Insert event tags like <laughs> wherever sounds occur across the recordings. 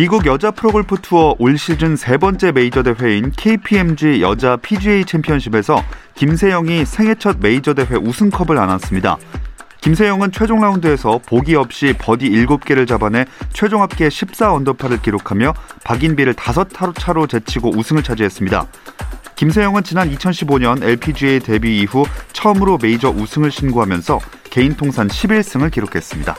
미국 여자 프로골프 투어 올 시즌 세 번째 메이저 대회인 KPMG 여자 PGA 챔피언십에서 김세영이 생애 첫 메이저 대회 우승컵을 안았습니다. 김세영은 최종 라운드에서 보기 없이 버디 7개를 잡아내 최종 합계 14 언더파를 기록하며 박인비를 5차로 제치고 우승을 차지했습니다. 김세영은 지난 2015년 LPGA 데뷔 이후 처음으로 메이저 우승을 신고하면서 개인 통산 11승을 기록했습니다.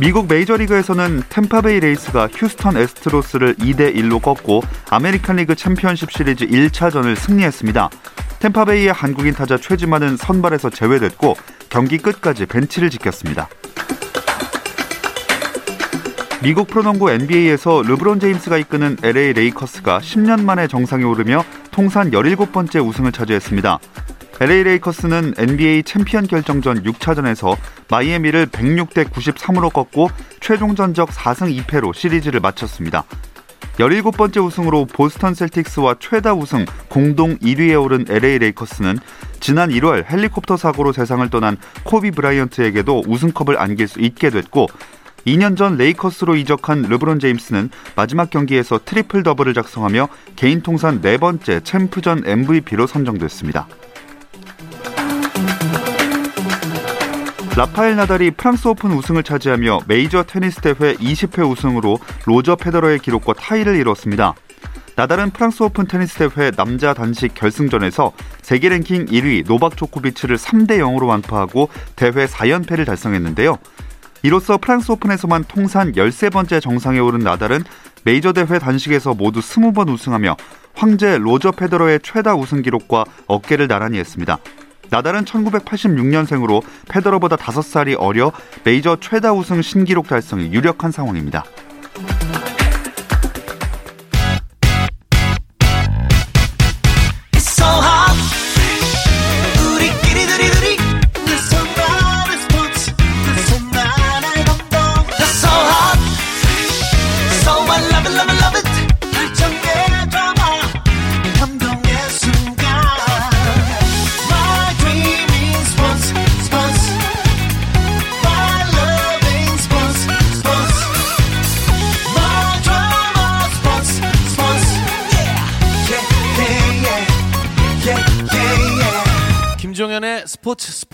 미국 메이저리그에서는 탬파베이 레이스가 휴스턴 애스트로스를 2대 1로 꺾고 아메리칸 리그 챔피언십 시리즈 1차전을 승리했습니다. 탬파베이의 한국인 타자 최지만은 선발에서 제외됐고 경기 끝까지 벤치를 지켰습니다. 미국 프로농구 NBA에서 르브론 제임스가 이끄는 LA 레이커스가 10년 만에 정상에 오르며 통산 17번째 우승을 차지했습니다. LA 레이커스는 NBA 챔피언 결정전 6차전에서 마이애미를 106대 93으로 꺾고 최종 전적 4승 2패로 시리즈를 마쳤습니다. 17번째 우승으로 보스턴 셀틱스와 최다 우승 공동 1위에 오른 LA 레이커스는 지난 1월 헬리콥터 사고로 세상을 떠난 코비 브라이언트에게도 우승컵을 안길 수 있게 됐고 2년 전 레이커스로 이적한 르브론 제임스는 마지막 경기에서 트리플 더블을 작성하며 개인 통산 네 번째 챔프전 MVP로 선정됐습니다. 라파엘 나달이 프랑스 오픈 우승을 차지하며 메이저 테니스 대회 20회 우승으로 로저 페더러의 기록과 타이를 이뤘습니다. 나달은 프랑스 오픈 테니스 대회 남자 단식 결승전에서 세계 랭킹 1위 노박 조코비치를 3대 0으로 완파하고 대회 4연패를 달성했는데요. 이로써 프랑스 오픈에서만 통산 13번째 정상에 오른 나달은 메이저 대회 단식에서 모두 20번 우승하며 황제 로저 페더러의 최다 우승 기록과 어깨를 나란히 했습니다. 나달은 1986년생으로 페더러보다 5살이 어려 메이저 최다 우승 신기록 달성이 유력한 상황입니다.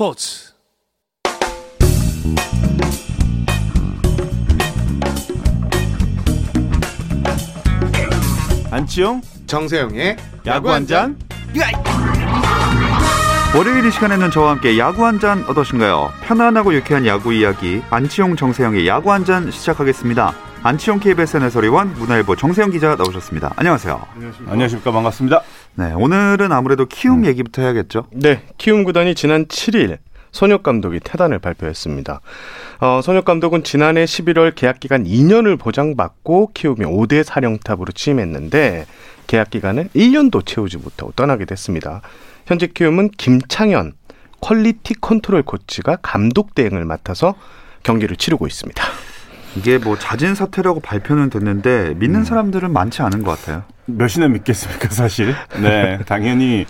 스포츠. 안치용 정세영의 야구 한 잔. 월요일 이 시간에는 저와 함께 야구 한 잔 어떠신가요? 편안하고 유쾌한 야구 이야기 안치용 정세영의 야구 한 잔 시작하겠습니다. 안치용 KBS 해설위원 문화일보 정세영 기자 나오셨습니다. 안녕하세요. 안녕하십니까 반갑습니다. 네, 오늘은 아무래도 키움 얘기부터 해야겠죠. 네, 키움 구단이 지난 7일 손혁 감독의 퇴단을 발표했습니다. 어, 손혁 감독은 지난해 11월 계약 기간 2년을 보장받고 키움의 5대 사령탑으로 취임했는데 계약 기간을 1년도 채우지 못하고 떠나게 됐습니다. 현재 키움은 김창현 퀄리티 컨트롤 코치가 감독 대행을 맡아서 경기를 치르고 있습니다. 이게 뭐 자진 사퇴라고 발표는 됐는데 믿는 사람들은 많지 않은 것 같아요. 몇이나 믿겠습니까 사실. 네, <laughs> 당연히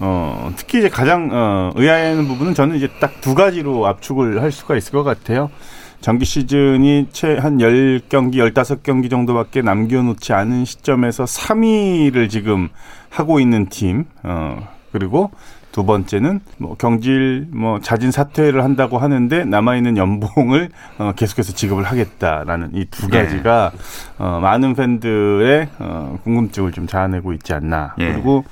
어, 특히 이제 가장 어, 의아해하는 부분은 저는 이제 딱 두 가지로 압축을 할 수가 있을 것 같아요. 정기 시즌이 채한 10경기, 15경기 정도밖에 남겨놓지 않은 시점에서 3위를 지금 하고 있는 팀, 어, 그리고 두 번째는 뭐 경질 뭐 자진 사퇴를 한다고 하는데 남아 있는 연봉을 어, 계속해서 지급을 하겠다라는 이두 예. 가지가 어, 많은 팬들의 어, 궁금증을 좀 자아내고 있지 않나. 예. 그리고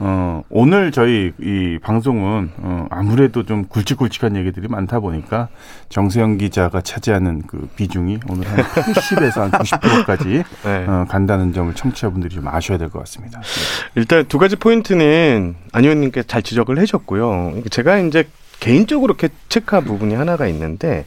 어, 오늘 저희 이 방송은 어, 아무래도 좀 굵직굵직한 얘기들이 많다 보니까 정세영 기자가 차지하는 그 비중이 오늘 한 80에서 한 90%까지 <laughs> 네. 어, 간다는 점을 청취자분들이 좀 아셔야 될 것 같습니다. 일단 두 가지 포인트는 안 의원님께 잘 지적을 해줬고요. 제가 이제 개인적으로 체크한 부분이 하나가 있는데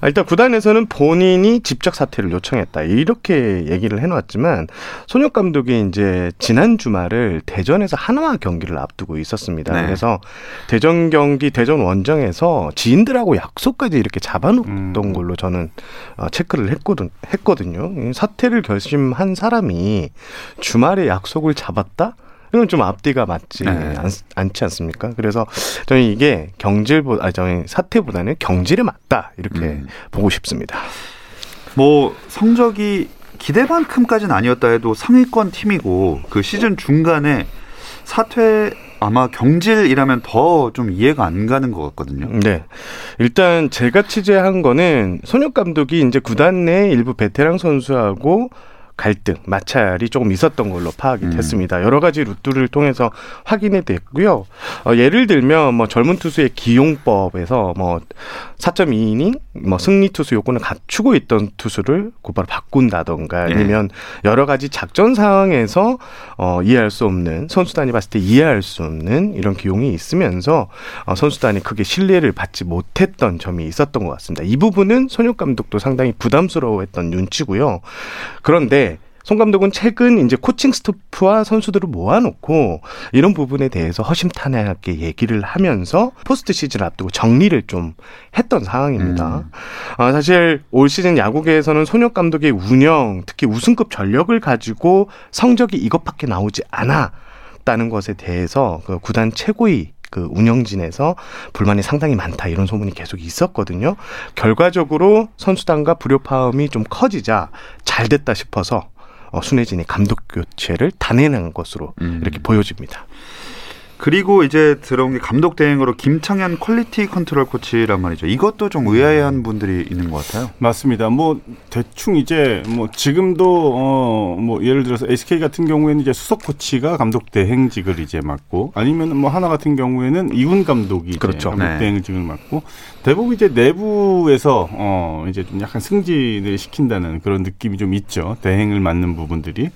아, 일단 구단에서는 본인이 직접 사퇴를 요청했다 이렇게 얘기를 해놨지만 손혁 감독이 이제 지난 주말을 대전에서 하나와 경기를 앞두고 있었습니다. 네. 그래서 대전 경기 대전 원정에서 지인들하고 약속까지 이렇게 잡아놓던 음. 걸로 저는 어, 체크를 했거든 했거든요. 이 사퇴를 결심한 사람이 주말에 약속을 잡았다? 이건 좀 앞뒤가 맞지 네. 않, 않지 않습니까? 그래서 저는 이게 경질보다 아니 저는 사태보다는 경질에 맞다 이렇게 음. 보고 싶습니다. 뭐 성적이 기대만큼까지는 아니었다 해도 상위권 팀이고 그 시즌 중간에 사퇴 아마 경질이라면 더 좀 이해가 안 가는 것 같거든요. 네. 일단 제가 취재한 거는 손혁 감독이 이제 구단 내 일부 베테랑 선수하고 갈등, 마찰이 조금 있었던 걸로 파악이 음. 됐습니다. 여러 가지 루트를 통해서 확인이 됐고요. 어, 예를 들면 뭐 젊은 투수의 기용법에서 뭐 4.2이닝 뭐 승리 투수 요건을 갖추고 있던 투수를 곧바로 바꾼다던가 예. 아니면 여러 가지 작전 상황에서 어, 이해할 수 없는 선수단이 봤을 때 이해할 수 없는 이런 기용이 있으면서 어, 선수단이 크게 신뢰를 받지 못했던 점이 있었던 것 같습니다. 이 부분은 손혁 감독도 상당히 부담스러워했던 눈치고요. 그런데 손 감독은 최근 이제 코칭 스태프와 선수들을 모아놓고 이런 부분에 대해서 허심탄회하게 얘기를 하면서 포스트 시즌 앞두고 정리를 좀 했던 상황입니다. 음. 아, 사실 올 시즌 야구계에서는 손혁 감독의 운영, 특히 우승급 전력을 가지고 성적이 이것밖에 나오지 않았다는 것에 대해서 그 구단 최고위 그 운영진에서 불만이 상당히 많다 이런 소문이 계속 있었거든요. 결과적으로 선수단과 불협화음이 좀 커지자 잘 됐다 싶어서 어, 수뇌진이 감독 교체를 단행한 것으로 음. 이렇게 보여집니다. 그리고 이제 들어온 게 감독 대행으로 김창현 퀄리티 컨트롤 코치란 말이죠. 이것도 좀 의아해한 분들이 있는 것 같아요. 맞습니다. 뭐 대충 이제 뭐 지금도 어 뭐 예를 들어서 SK 같은 경우에는 이제 수석 코치가 감독 대행직을 이제 맡고 아니면 뭐 한화 같은 경우에는 2군 감독이 그렇죠. 감독 네. 대행직을 맡고 대부분 이제 내부에서 어 이제 좀 약간 승진을 시킨다는 그런 느낌이 좀 있죠. 대행을 맡는 부분들이.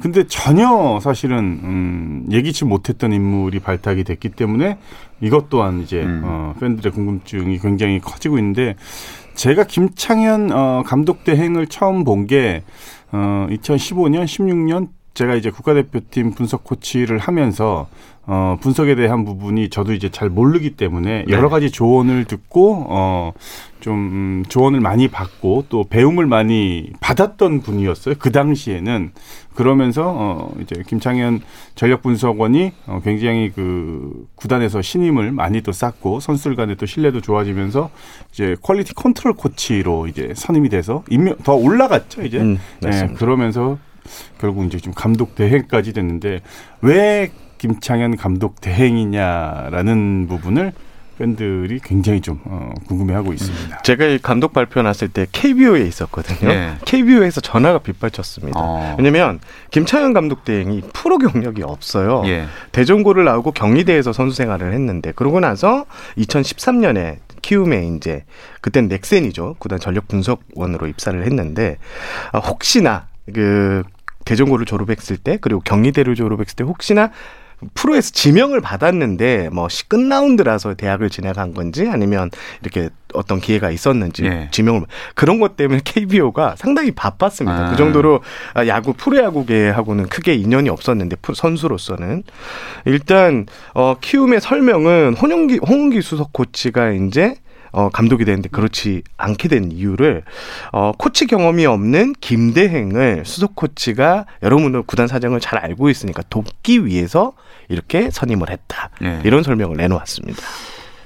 근데 전혀 사실은 음 예기치 못했던 인물이 발탁이 됐기 때문에 이것 또한 이제 음. 어 팬들의 궁금증이 굉장히 커지고 있는데 제가 김창현 어, 감독 대행을 처음 본 게 어, 2015년, 16년 제가 이제 국가대표팀 분석 코치를 하면서 어, 분석에 대한 부분이 저도 이제 잘 모르기 때문에 네. 여러 가지 조언을 듣고 어, 좀 음, 조언을 많이 받고 또 배움을 많이 받았던 분이었어요. 그 당시에는 그러면서 어, 이제 김창현 전력 분석원이 어, 굉장히 그 구단에서 신임을 많이 또 쌓고 선수들 간에 또 신뢰도 좋아지면서 이제 퀄리티 컨트롤 코치로 이제 선임이 돼서 임명 더 올라갔죠 이제. 음, 네. 그러면서 결국 이제 좀 감독 대행까지 됐는데 왜 김창현 감독 대행이냐라는 부분을 팬들이 굉장히 좀 어, 궁금해하고 있습니다. 제가 이 감독 발표 났을 때 KBO에 있었거든요. 예. KBO에서 전화가 빗발쳤습니다. 어. 왜냐면 김창현 감독 대행이 프로 경력이 없어요. 예. 대전고를 나오고 경희대에서 선수 생활을 했는데 그러고 나서 2013년에 키움에 이제 그땐 넥센이죠 구단 전력 분석원으로 입사를 했는데 아, 혹시나 그 대전고를 졸업했을 때 그리고 경희대를 졸업했을 때 혹시나 프로에서 지명을 받았는데 뭐 시- 끝 라운드라서 대학을 진학한 건지 아니면 이렇게 어떤 기회가 있었는지 예. 지명을 그런 것 때문에 <laughs> KBO가 상당히 바빴습니다. 아. 그 정도로 아, 야구 프로야구계하고는 크게 인연이 없었는데 프- 선수로서는 일단 어 키움의 설명은 홍영기 홍은기 수석 코치가 이제 어, 감독이 되는데 그렇지 않게 된 이유를 어, 코치 경험이 없는 김대행을 수석 코치가 여러분들 구단 사정을 잘 알고 있으니까 돕기 위해서 이렇게 선임을 했다. 예. 이런 설명을 내놓았습니다.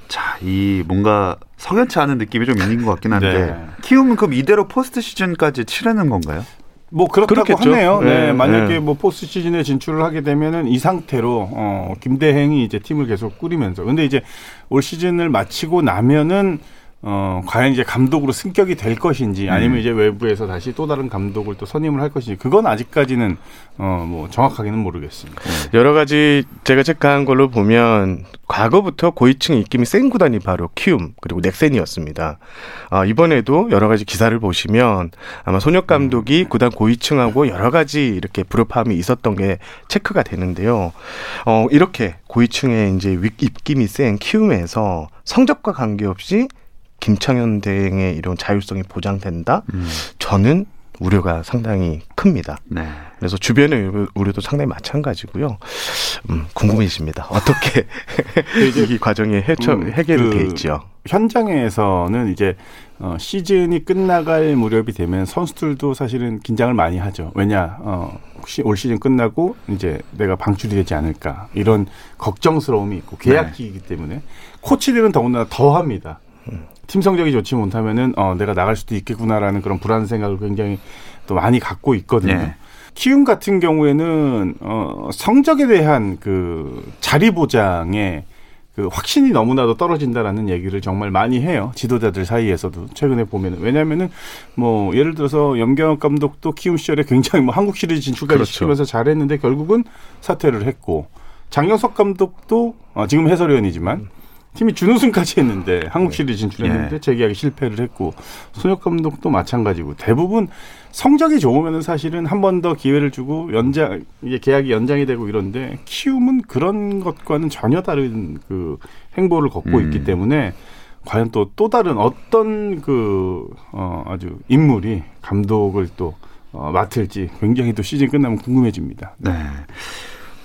자, 이 뭔가 석연치 않은 느낌이 좀 있는 것 같긴 한데 네. 키움은 그럼 이대로 포스트 시즌까지 치르는 건가요? 뭐 그렇다고 그렇겠죠. 하네요. 네, 네, 만약에 네. 뭐 포스트 시즌에 진출을 하게 되면은 이 상태로 어 김대행이 이제 팀을 계속 꾸리면서 근데 이제 올 시즌을 마치고 나면은 어, 과연 이제 감독으로 승격이 될 것인지 아니면 이제 외부에서 다시 또 다른 감독을 또 선임을 할 것인지 그건 아직까지는 어, 뭐 정확하게는 모르겠습니다. 여러 가지 제가 체크한 걸로 보면 과거부터 고위층 입김이 센 구단이 바로 키움 그리고 넥센이었습니다. 아, 이번에도 여러 가지 기사를 보시면 아마 손혁 감독이 구단 고위층하고 여러 가지 이렇게 불협화음이 있었던 게 체크가 되는데요. 어, 이렇게 고위층의 이제 윗- 입김이 센 키움에서 성적과 관계없이 김창현 대행의 이런 자율성이 보장된다? 음. 저는 우려가 상당히 큽니다. 네. 그래서 주변의 우려- 우려도 상당히 마찬가지고요. 음, 궁금해집니다. 어떻게 <laughs> 이 과정이 해처, 음, 해결이 그돼 있죠? 현장에서는 이제 어, 시즌이 끝나갈 무렵이 되면 선수들도 사실은 긴장을 많이 하죠. 왜냐, 어, 혹시 올 시즌 끝나고 이제 내가 방출이 되지 않을까 이런 걱정스러움이 있고 계약기이기 때문에 코치들은 더군다나 더 합니다. 팀 성적이 좋지 못하면은 어, 내가 나갈 수도 있겠구나라는 그런 불안 생각을 굉장히 또 많이 갖고 있거든요. 네. 키움 같은 경우에는 어, 성적에 대한 그 자리 보장에 그 확신이 너무나도 떨어진다라는 얘기를 정말 많이 해요. 지도자들 사이에서도 최근에 보면은 왜냐하면은 뭐 예를 들어서 염경엽 감독도 키움 시절에 굉장히 뭐 한국 시리즈 진출까지 그렇죠. 시키면서 잘했는데 결국은 사퇴를 했고 장영석 감독도 어, 지금 해설위원이지만 팀이 준우승까지 했는데 한국 시리즈 진출했는데 예. 재계약에 실패를 했고 손혁 감독도 마찬가지고 대부분 성적이 좋으면은 사실은 한 번 더 기회를 주고 연장 이게 계약이 연장이 되고 이런데 키움은 그런 것과는 전혀 다른 그 행보를 걷고 음. 있기 때문에 과연 또또 다른 어떤 그 어, 아주 인물이 감독을 또 어, 맡을지 굉장히 또 시즌 끝나면 궁금해집니다. 네.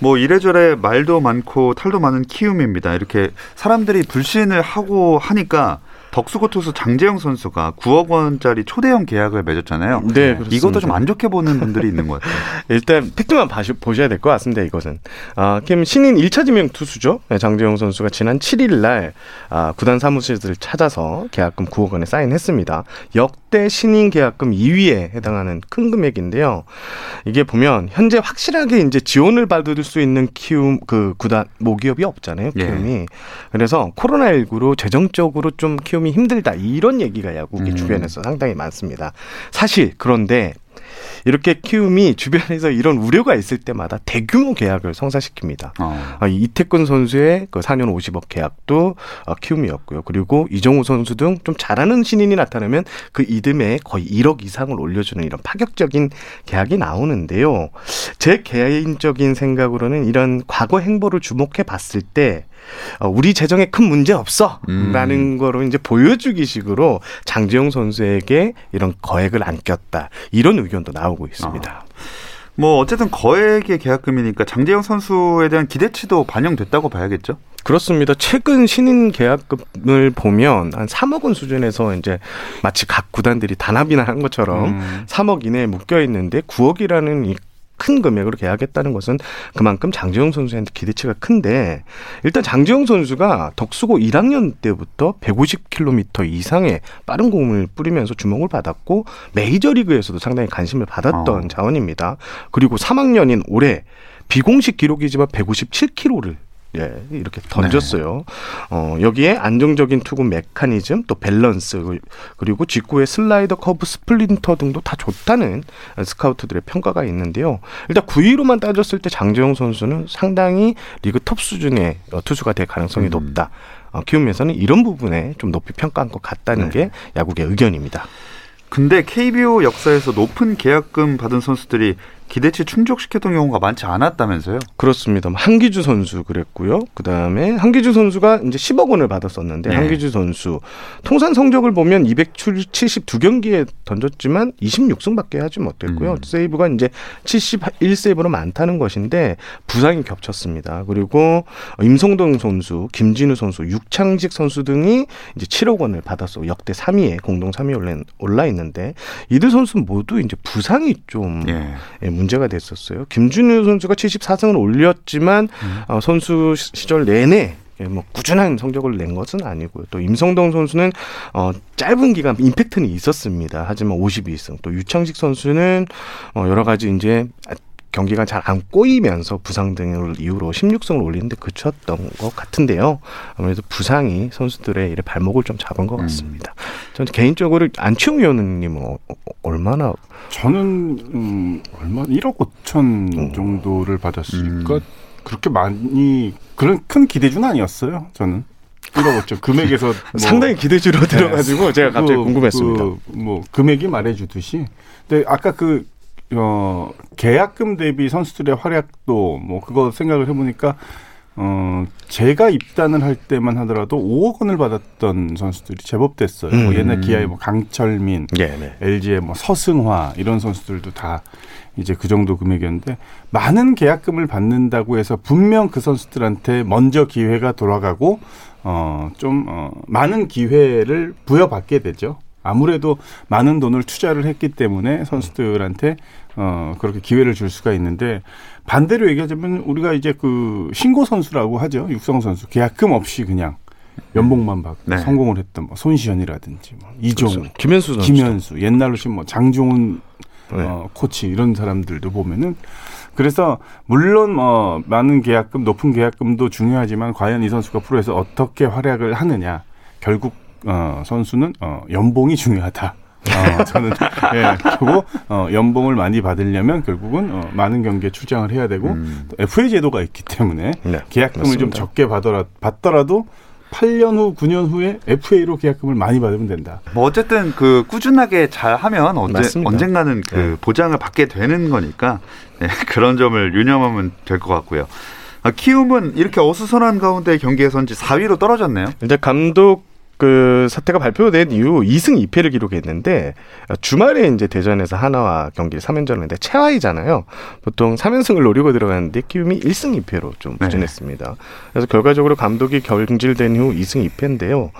뭐 이래저래 말도 많고 탈도 많은 키움입니다. 이렇게 사람들이 불신을 하고 하니까 덕수고 투수 장재영 선수가 9억 원짜리 초대형 계약을 맺었잖아요. 네, 그렇습니다. 이것도 좀 안 좋게 보는 분들이 있는 것 같아요. <laughs> 일단 팩트만 봐시, 보셔야 될 것 같습니다. 이것은 아, 김 신인 1차 지명 투수죠. 네, 장재용 선수가 지난 7일 날 아, 구단 사무실을 찾아서 계약금 9억 원에 사인했습니다. 역대 신인 계약금 2위에 해당하는 큰 금액인데요. 이게 보면 현재 확실하게 이제 지원을 받을 수 있는 키움 그 구단 모기업이 없잖아요. 예. 키움이 그래서 코로나 19로 재정적으로 좀 키움 이 힘들다 이런 얘기가 야구계 음. 주변에서 상당히 많습니다. 사실 그런데 이렇게 키움이 주변에서 이런 우려가 있을 때마다 대규모 계약을 성사시킵니다. 어. 아, 이 이태근 선수의 그 4년 50억 계약도 어, 키움이었고요. 그리고 이정우 선수 등 좀 잘하는 신인이 나타나면 그 이듬해 거의 1억 이상을 올려주는 이런 파격적인 계약이 나오는데요. 제 개인적인 생각으로는 이런 과거 행보를 주목해 봤을 때 어, 우리 재정에 큰 문제 없어 음. 라는 거로 이제 보여주기 식으로 장재영 선수에게 이런 거액을 안겼다 이런 의견도 나오고 있습니다. 뭐 어쨌든 거액의 계약금이니까 장재영 선수에 대한 기대치도 반영됐다고 봐야겠죠. 그렇습니다. 최근 신인 계약금을 보면 한 3억 원 수준에서 이제 마치 각 구단들이 단합이나 한 것처럼 음. 3억 이내에 묶여 있는데 9억이라는 이 큰 금액으로 계약했다는 것은 그만큼 장재용 선수한테 기대치가 큰데 일단 장재용 선수가 덕수고 1학년 때부터 150km 이상의 빠른 공을 뿌리면서 주목을 받았고 메이저리그에서도 상당히 관심을 받았던 어. 자원입니다. 그리고 3학년인 올해 비공식 기록이지만 157km를 예, 이렇게 던졌어요. 어, 여기에 안정적인 투구 메커니즘, 또 밸런스, 그리고 직구의 슬라이더, 커브, 스플리터 등도 다 좋다는 스카우트들의 평가가 있는데요. 일단 구위로만 따졌을 때 장재영 선수는 상당히 리그 톱 수준의 어, 투수가 될 가능성이 음. 높다. 어, 키움에서는 이런 부분에 좀 높이 평가한 것 같다는 네. 게 야구계의 의견입니다. 근데 KBO 역사에서 높은 계약금 받은 선수들이 기대치 충족시켰던 경우가 많지 않았다면서요? 그렇습니다. 뭐 한기주 선수 그랬고요. 그 다음에 한기주 선수가 이제 10억 원을 받았었는데 네. 한기주 선수 통산 성적을 보면 272경기에 던졌지만 26승밖에 하지 못했고요. 음. 세이브가 이제 71세이브로 많다는 것인데 부상이 겹쳤습니다. 그리고 임성동 선수, 김진우 선수, 육창직 선수 등이 이제 7억 원을 받았어 역대 3위에 공동 3위에 올라, 올라 있는데 이들 선수 모두 이제 부상이 좀 예. 예, 문제가 됐었어요. 김준우 선수가 74승을 올렸지만 어, 선수 시- 시절 내내 예, 뭐 꾸준한 성적을 낸 것은 아니고요. 또 임성동 선수는 어, 짧은 기간 임팩트는 있었습니다. 하지만 52승. 또 유창식 선수는 어, 여러 가지 이제 아, 경기가 잘 안 꼬이면서 부상 등을 이유로 16승을 올리는데 그쳤던 것 같은데요. 아무래도 부상이 선수들의 발목을 좀 잡은 것 같습니다. 저는 개인적으로 안치홍 위원님은 어, 어, 얼마나 저는 음, 얼마 1억 5천 정도를 받았으니까 그렇게 많이 그런 큰 기대주는 아니었어요. 저는 1억 5천 금액에서 <laughs> 뭐 상당히 기대주로 들어가지고 제가 갑자기 그, 궁금했습니다. 그, 뭐 금액이 말해주듯이. 근데 아까 그 어, 계약금 대비 선수들의 활약도 뭐 그거 생각을 해보니까 어, 제가 입단을 할 때만 하더라도 5억 원을 받았던 선수들이 제법 됐어요. 뭐 음. 옛날 기아의 뭐 강철민, 예, 네. LG의 뭐 서승화 이런 선수들도 다 이제 그 정도 금액이었는데 많은 계약금을 받는다고 해서 분명 그 선수들한테 먼저 기회가 돌아가고 어좀 어, 많은 기회를 부여받게 되죠. 아무래도 많은 돈을 투자를 했기 때문에 선수들한테 어 그렇게 기회를 줄 수가 있는데 반대로 얘기하자면 우리가 이제 그 신고 선수라고 하죠 육성 선수 계약금 없이 그냥 연봉만 받고 네. 성공을 했던 뭐 손시현이라든지 뭐 이종 그렇죠. 김현수 선수. 김현수 옛날로 치면 뭐 장종훈 네. 어, 코치 이런 사람들도 보면은 그래서 물론 뭐 많은 계약금 높은 계약금도 중요하지만 과연 이 선수가 프로에서 어떻게 활약을 하느냐 결국 어, 선수는 어, 연봉이 중요하다. 어, 저는 예, 그리고 어, 연봉을 많이 받으려면 결국은 어, 많은 경기에 출장을 해야 되고 음. 또 FA 제도가 있기 때문에 네, 계약금을 좀 맞습니다. 적게 받더라, 받더라도 8년 후, 9년 후에 FA로 계약금을 많이 받으면 된다. 뭐 어쨌든 그 꾸준하게 잘 하면 언제 맞습니다. 언젠가는 그 네. 보장을 받게 되는 거니까 네, <laughs> 그런 점을 유념하면 될 것 같고요. 아, 키움은 이렇게 어수선한 가운데 경기에서 이제 4위로 떨어졌네요. 이제 감독 그 사태가 발표된 이후 2승 2패를 기록했는데 주말에 이제 대전에서 하나와 경기 3연전을 했는데 최하위잖아요. 보통 3연승을 노리고 들어갔는데 키움이 1승 2패로 좀 네. 부진했습니다. 그래서 결과적으로 감독이 경질된 후 2승 2패인데요.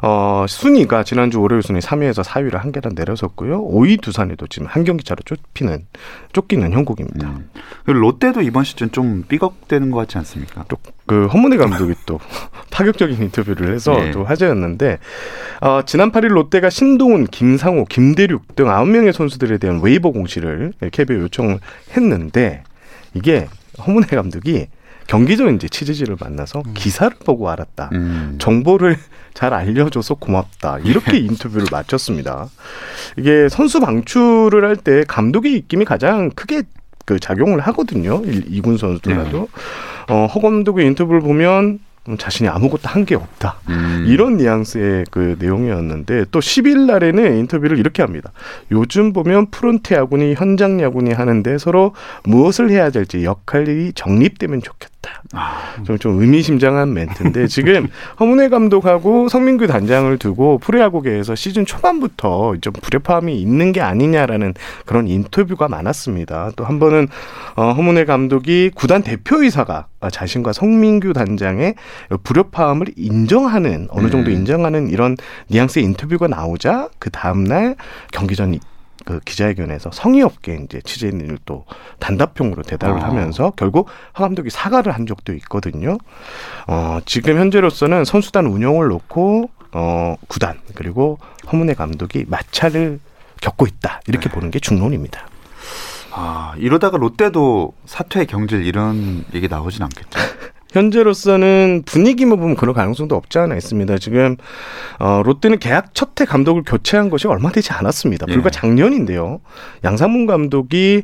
어, 순위가 지난주 월요일 순위 3위에서 4위를 한 계단 내려섰고요. 5위 두산에도 지금 한 경기 차로 쫓기는 쫓기는 형국입니다. 음. 그리고 롯데도 이번 시즌 좀 삐걱대는 것 같지 않습니까? 또그 허문회 감독이 또 <laughs> 파격적인 인터뷰를 해서 네. 또 화제였는데 어, 지난 8일 롯데가 신동훈, 김상호, 김대륙 등 9명의 선수들에 대한 웨이버 공시를 KBO에 요청을 했는데 이게 허문회 감독이 경기 전 이제 취재진을 만나서 기사를 보고 알았다. 음. 정보를 <laughs> 잘 알려줘서 고맙다. 이렇게 인터뷰를 마쳤습니다. 이게 선수 방출을 할 때 감독의 입김이 가장 크게 그 작용을 하거든요. 이- 이군 선수들라도. 어, 허 감독의 인터뷰를 보면 음, 자신이 아무것도 한 게 없다. 음. 이런 뉘앙스의 그 내용이었는데 또 10일 날에는 인터뷰를 이렇게 합니다. 요즘 보면 프론트 야구니 현장 야구니 하는데 서로 무엇을 해야 될지 역할이 정립되면 좋겠다. 좀, 좀 의미심장한 멘트인데 <laughs> 지금 허문회 감독하고 성민규 단장을 두고 프로야구계에서 시즌 초반부터 좀 불협화음이 있는 게 아니냐라는 그런 인터뷰가 많았습니다. 또 한 번은 어, 허문회 감독이 구단 대표이사가 자신과 성민규 단장의 불협화음을 인정하는 어느 정도 음. 인정하는 이런 뉘앙스의 인터뷰가 나오자 그 다음날 경기 전 그 기자회견에서 성의 없게 이제 취재인을 또 단답형으로 대답을 아. 하면서 결국 하 감독이 사과를 한 적도 있거든요. 어, 지금 현재로서는 선수단 운영을 놓고 어, 구단 그리고 허문회 감독이 마찰을 겪고 있다 이렇게 보는 게 중론입니다. 아, 이러다가 롯데도 사퇴 경질 이런 얘기 나오진 않겠죠. <laughs> 현재로서는 분위기만 보면 그럴 가능성도 없지 않아 있습니다. 지금 어, 롯데는 계약 첫 해 감독을 교체한 것이 얼마 되지 않았습니다. 불과 예. 작년인데요. 양상문 감독이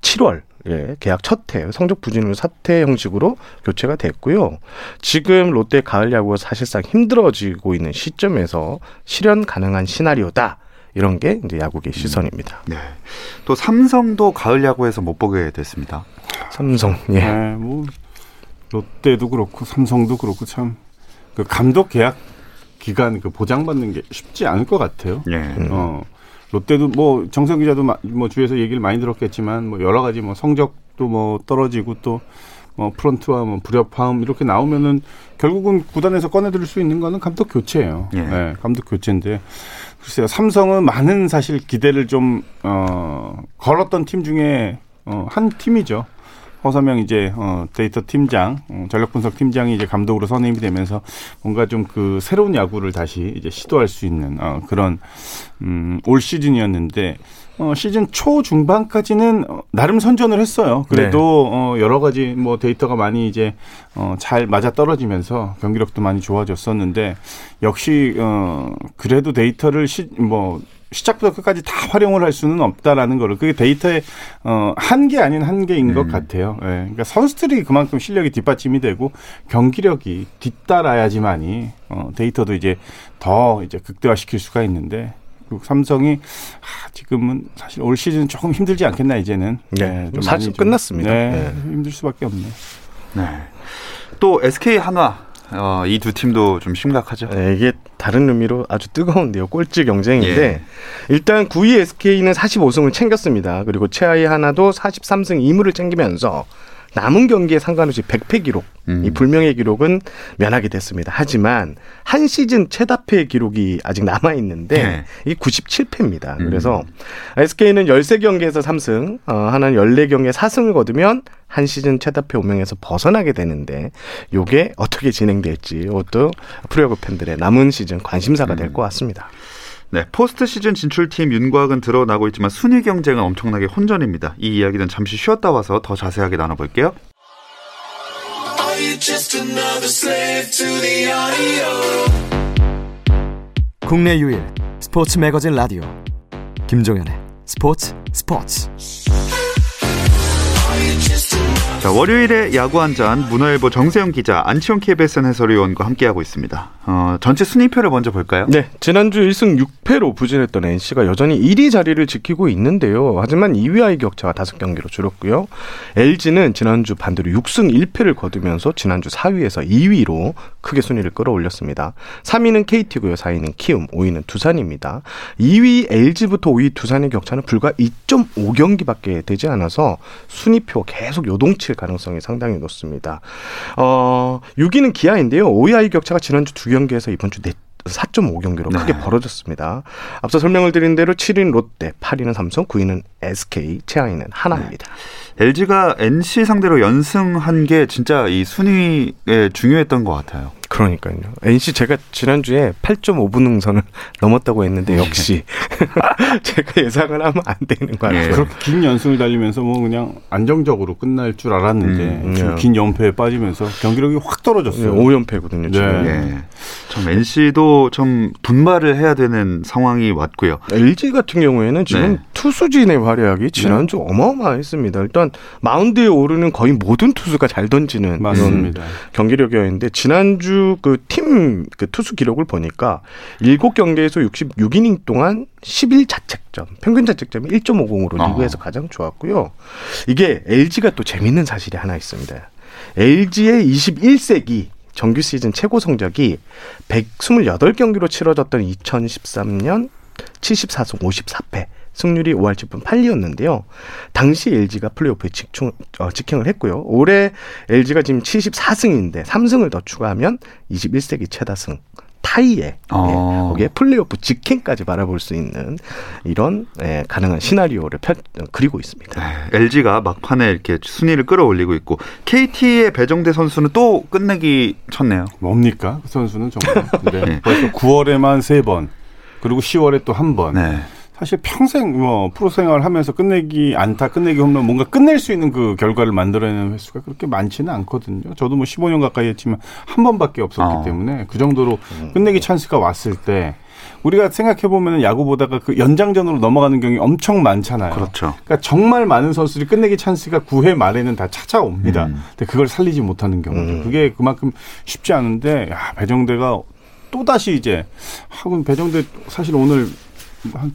7월 예, 계약 첫해 성적 부진으로 사퇴 형식으로 교체가 됐고요. 지금 롯데 가을 야구가 사실상 힘들어지고 있는 시점에서 실현 가능한 시나리오다. 이런 게 이제 야구계 시선입니다. 네. 또 삼성도 가을 야구에서 못 보게 됐습니다. 삼성 예. 네, 뭐 롯데도 그렇고 삼성도 그렇고 참 그 감독 계약 기간 그 보장받는 게 쉽지 않을 것 같아요. 예. 음. 어 롯데도 뭐 정성 기자도 마- 뭐 주위에서 얘기를 많이 들었겠지만 뭐 여러 가지 뭐 성적도 뭐 떨어지고 또 뭐 프런트와 뭐 불협화음 이렇게 나오면은 결국은 구단에서 꺼내들 수 있는 거는 감독 교체예요. 예. 네, 감독 교체인데 글쎄요 삼성은 많은 사실 기대를 좀 어, 걸었던 팀 중에 어, 한 팀이죠. 허서명 이제 어, 데이터 팀장, 어, 전력 분석 팀장이 이제 감독으로 선임이 되면서 뭔가 좀 그 새로운 야구를 다시 이제 시도할 수 있는 어, 그런 음, 올 시즌이었는데 어, 시즌 초 중반까지는 어, 나름 선전을 했어요. 그래도 어, 여러 가지 뭐 데이터가 많이 이제 어, 잘 맞아 떨어지면서 경기력도 많이 좋아졌었는데 역시 어, 그래도 데이터를 시, 뭐 시작부터 끝까지 다 활용을 할 수는 없다라는 거를 그게 데이터의 어, 한계 아닌 한계인 것 같아요. 예. 그러니까 선수들이 그만큼 실력이 뒷받침이 되고 경기력이 뒤따라야지만이 어, 데이터도 이제 더 이제 극대화시킬 수가 있는데 그 삼성이 아, 지금은 사실 올 시즌 조금 힘들지 않겠나 이제는. 네, 좀 사실 끝났습니다. 네, 네. 힘들 수밖에 없네. 네. 또 SK 한화 어, 이 두 팀도 좀 심각하죠. 네, 이게 다른 의미로 아주 뜨거운데요. 꼴찌 경쟁인데 예. 일단 9위 SK는 45승을 챙겼습니다. 그리고 최하위 하나도 43승 2무를 챙기면서 남은 경기에 상관없이 100패 기록, 음. 이 불명예 기록은 면하게 됐습니다. 하지만 한 시즌 최다패 기록이 아직 남아 있는데 네. 이게 97패입니다. 음. 그래서 SK는 13경기에서 3승, 어, 하나는 14경기에 4승을 거두면 한 시즌 최다패 운명에서 벗어나게 되는데 요게 어떻게 진행될지 이것도 프로야구 팬들의 남은 시즌 관심사가 될 것 같습니다. 네, 포스트 시즌 진출팀 윤곽은 드러나고 있지만 순위 경쟁은 엄청나게 혼전입니다. 이 이야기는 잠시 쉬었다 와서 더 자세하게 나눠볼게요. Are you just another slave to the audio? 국내 유일 스포츠 매거진 라디오 김종현의 스포츠 스포츠 자, 월요일에 야구 한 잔 문화일보 정세영 기자, 안치홍 KBSN 해설위원과 함께하고 있습니다. 어, 전체 순위표를 먼저 볼까요? 네, 지난주 1승 6패로 부진했던 NC가 여전히 1위 자리를 지키고 있는데요. 하지만 2위와의 격차가 5경기로 줄었고요. LG는 지난주 반대로 6승 1패를 거두면서 지난주 4위에서 2위로 크게 순위를 끌어올렸습니다. 3위는 KT고요. 4위는 키움, 5위는 두산입니다. 2위 LG부터 5위 두산의 격차는 불과 2.5경기밖에 되지 않아서 순위표 계속 요동 칠 가능성이 상당히 높습니다. 어, 6위는 기아인데요. 5위와의 격차가 지난주 두 경기에서 이번 주 4.5경기로 크게 네. 벌어졌습니다. 앞서 설명을 드린 대로 7위는 롯데, 8위는 삼성, 9위는 SK, 최하위는 하나입니다. LG가 NC 상대로 연승한 게 진짜 이 순위에 중요했던 것 같아요. 그러니까요. NC 제가 지난주에 8.5분 능선을 <laughs> 넘었다고 했는데 역시 <laughs> 제가 예상을 하면 안 되는 거 예. 같아요. 그렇게 긴 연승을 달리면서 뭐 그냥 안정적으로 끝날 줄 알았는데 음, 예. 긴 연패에 빠지면서 경기력이 확 떨어졌어요. 5연패거든요, 지금. 네. 예. 참 NC도 좀 분발을 해야 되는 상황이 왔고요. LG 같은 경우에는 지금 네. 투수진의 활약이 지난주 어마어마했습니다. 일단 마운드에 오르는 거의 모든 투수가 잘 던지는 맞습니다. 경기력이었는데 지난주 그팀그 투수 기록을 보니까 7경기에서 66이닝 동안 11 자책점, 평균 자책점이 1.50으로 어. 리그에서 가장 좋았고요. 이게 LG가 또 재밌는 사실이 하나 있습니다. LG의 21세기 정규 시즌 최고 성적이 128경기로 치러졌던 2013년 74승 54패. 승률이 5할 7분 8리였는데요. 당시 LG가 플레이오프에 직충, 어, 직행을 했고요. 올해 LG가 지금 74승인데 3승을 더 추가하면 21세기 최다승 타이에 어. 예, 거기에 플레이오프 직행까지 바라볼 수 있는 이런 예, 가능한 시나리오를 펼, 어, 그리고 있습니다. LG가 막판에 이렇게 순위를 끌어올리고 있고 KT의 배정대 선수는 또 끝내기 쳤네요. 뭡니까? 그 선수는 정말. 네. <laughs> 네. 벌써 9월에만 세 번, 그리고 10월에 또 한 번. 네. 사실 평생 뭐 프로 생활 하면서 끝내기 안타, 끝내기 홈런 뭔가 끝낼 수 있는 그 결과를 만들어내는 횟수가 그렇게 많지는 않거든요. 저도 뭐 15년 가까이 했지만 한 번밖에 없었기 어. 때문에 그 정도로 끝내기 찬스가 왔을 때 우리가 생각해 보면 야구 보다가 그 연장전으로 넘어가는 경우가 엄청 많잖아요. 그렇죠. 그러니까 정말 많은 선수들이 끝내기 찬스가 9회 말에는 다 찾아옵니다. 음. 근데 그걸 살리지 못하는 경우들. 음. 그게 그만큼 쉽지 않은데 야, 배정대가 또 다시 이제 하고 배정대 사실 오늘 한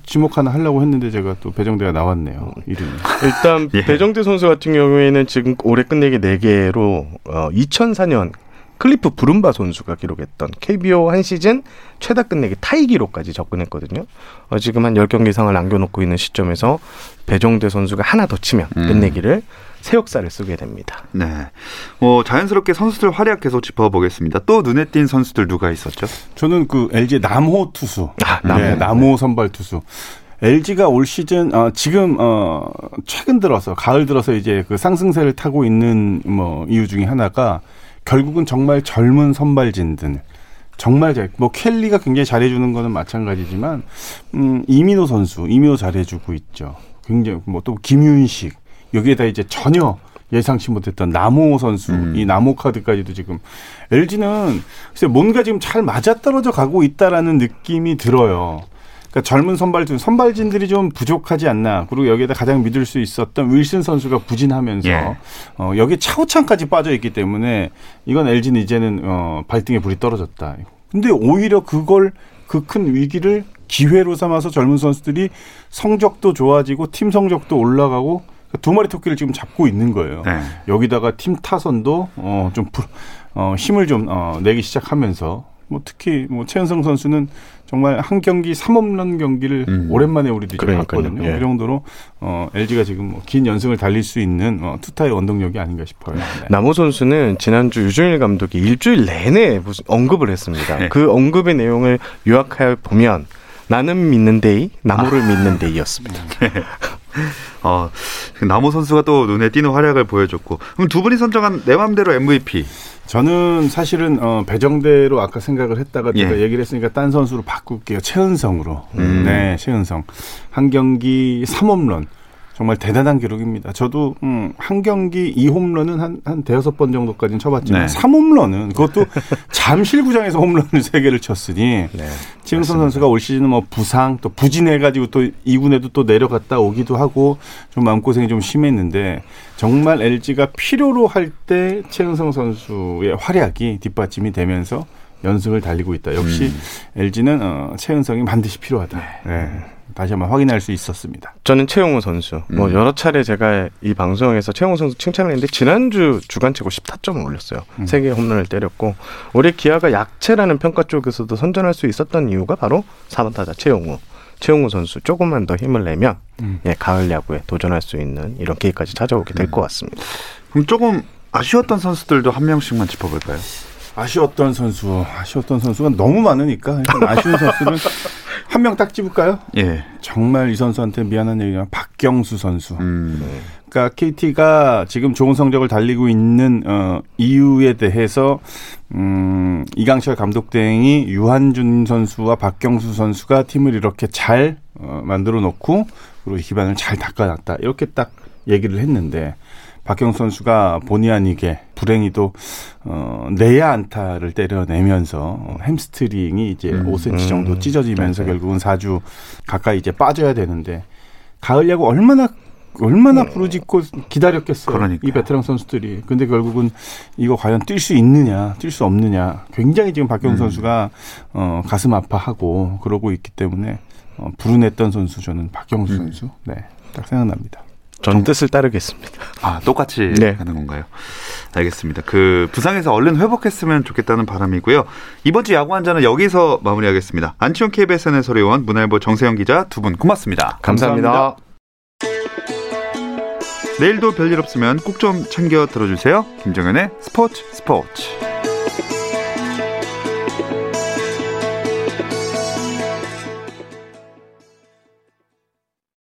지목 하나 하려고 했는데 제가 또 배정대가 나왔네요. 이름이. 일단 <laughs> 예. 배정대 선수 같은 경우에는 지금 올해 끝내기 4개로 어, 2004년 클리프 브룸바 선수가 기록했던 KBO 한 시즌 최다 끝내기 타이 기록까지 접근했거든요. 어, 지금 한 10경기 이상을 남겨놓고 있는 시점에서 배정대 선수가 하나 더 치면 음. 끝내기를 새 역사를 쓰게 됩니다. 네. 뭐 자연스럽게 선수들 활약 계속 짚어보겠습니다. 또 눈에 띈 선수들 누가 있었죠? 저는 그 LG 남호 투수. 아, 네, 남호. 남호 선발 투수. LG가 올 시즌 어, 지금 어, 최근 들어서 가을 들어서 이제 그 상승세를 타고 있는 뭐 이유 중에 하나가 결국은 정말 젊은 선발진들 정말 잘, 뭐 켈리가 굉장히 잘해주는 거는 마찬가지지만 음, 이민호 선수 이민호 잘해주고 있죠. 굉장히 뭐 또 김윤식 여기에다 이제 전혀 예상치 못했던 남호 선수 음. 이 남호 카드까지도 지금 LG는 글쎄 뭔가 지금 잘 맞아떨어져 가고 있다라는 느낌이 들어요. 그러니까 젊은 선발진 선발진들이 좀 부족하지 않나. 그리고 여기에다 가장 믿을 수 있었던 윌슨 선수가 부진하면서 예. 어, 여기에 차우찬까지 빠져 있기 때문에 이건 LG는 이제는 어, 발등에 불이 떨어졌다. 근데 오히려 그걸 그 큰 위기를 기회로 삼아서 젊은 선수들이 성적도 좋아지고 팀 성적도 올라가고 두 마리 토끼를 지금 잡고 있는 거예요. 네. 여기다가 팀 타선도 어 좀 어, 힘을 좀 어, 내기 시작하면서 뭐 특히 뭐 최은성 선수는 정말 한 경기 3홈런 경기를 음. 오랜만에 우리도 그러니까요. 봤거든요. 예. 그 정도로 어, LG가 지금 뭐 긴 연승을 달릴 수 있는 어, 투타의 원동력이 아닌가 싶어요. 네. 남호 선수는 지난주 류중일 감독이 일주일 내내 무슨 언급을 했습니다. 네. 그 언급의 내용을 요약해 보면 나는 믿는데이, 남호를 믿는데이였습니다. <laughs> 어, 남호 선수가 또 눈에 띄는 활약을 보여줬고 그럼 두 분이 선정한 내 맘대로 MVP 저는 사실은 어, 배정대로 아까 생각을 했다가 제가 예. 얘기를 했으니까 딴 선수로 바꿀게요. 채은성으로. 음. 네, 채은성. 한 경기 3홈런. 정말 대단한 기록입니다. 저도 음, 한 경기 2홈런은 한, 한 대여섯 번 정도까지는 쳐봤지만 네. 3홈런은 그것도 <laughs> 잠실구장에서 홈런을 세개를 쳤으니 네. 최은성 선수가 올 시즌은 뭐 부상 또 부진해가지고 또 2군에도 또 내려갔다 오기도 하고 좀 마음고생이 좀 심했는데 정말 LG가 필요로 할 때 최은성 선수의 활약이 뒷받침이 되면서 연승을 달리고 있다. 역시 LG는 어, 최은성이 반드시 필요하다. 네. 다시 한번 확인할 수 있었습니다. 저는 최용우 선수. 뭐 음. 여러 차례 제가 이 방송에서 최용우 선수 칭찬을 했는데 지난주 주간 최고 10타점을 올렸어요. 음. 세 개의 홈런을 때렸고 올해 기아가 약체라는 평가 쪽에서도 선전할 수 있었던 이유가 바로 4번 타자 최용우. 최용우 선수 조금만 더 힘을 내면 음. 예, 가을 야구에 도전할 수 있는 이런 기회까지 찾아오게 될 것 같습니다. 그럼 조금 아쉬웠던 선수들도 한 명씩만 짚어볼까요? 아쉬웠던 선수, 아쉬웠던 선수가 너무 많으니까 아쉬운 선수는 <laughs> 한 명 딱 집을까요? 예. 정말 이 선수한테 미안한 얘기지만 박경수 선수. 음. 그러니까 KT가 지금 좋은 성적을 달리고 있는 어, 이유에 대해서 음, 이강철 감독 대행이 유한준 선수와 박경수 선수가 팀을 이렇게 잘 어, 만들어 놓고 그리고 기반을 잘 닦아놨다 이렇게 딱 얘기를 했는데 박경수 선수가 본의 아니게 불행히도 어, 내야 안타를 때려내면서 어, 햄스트링이 이제 음. 5cm 정도 음. 찢어지면서 결국은 4주 가까이 이제 빠져야 되는데 가을 야구 얼마나 얼마나 부르짖고 기다렸겠어요. 그러니까요. 이 베테랑 선수들이. 근데 결국은 이거 과연 뛸 수 있느냐, 뛸 수 없느냐. 굉장히 지금 박경 음. 선수가 어, 가슴 아파하고 그러고 있기 때문에 어, 불운했던 선수 저는 박경수 음. 선수. 네, 딱 생각납니다. 전 뜻을 따르겠습니다. 아 똑같이 네. 하는 건가요? 알겠습니다. 그 부상에서 얼른 회복했으면 좋겠다는 바람이고요. 이번 주 야구 한자는 여기서 마무리하겠습니다. 안치홍 KBSN 해설위원 문화일보 정세영 기자 두 분 고맙습니다. 감사합니다. 감사합니다. 내일도 별일 없으면 꼭 좀 챙겨 들어주세요. 김정현의 스포츠 스포츠.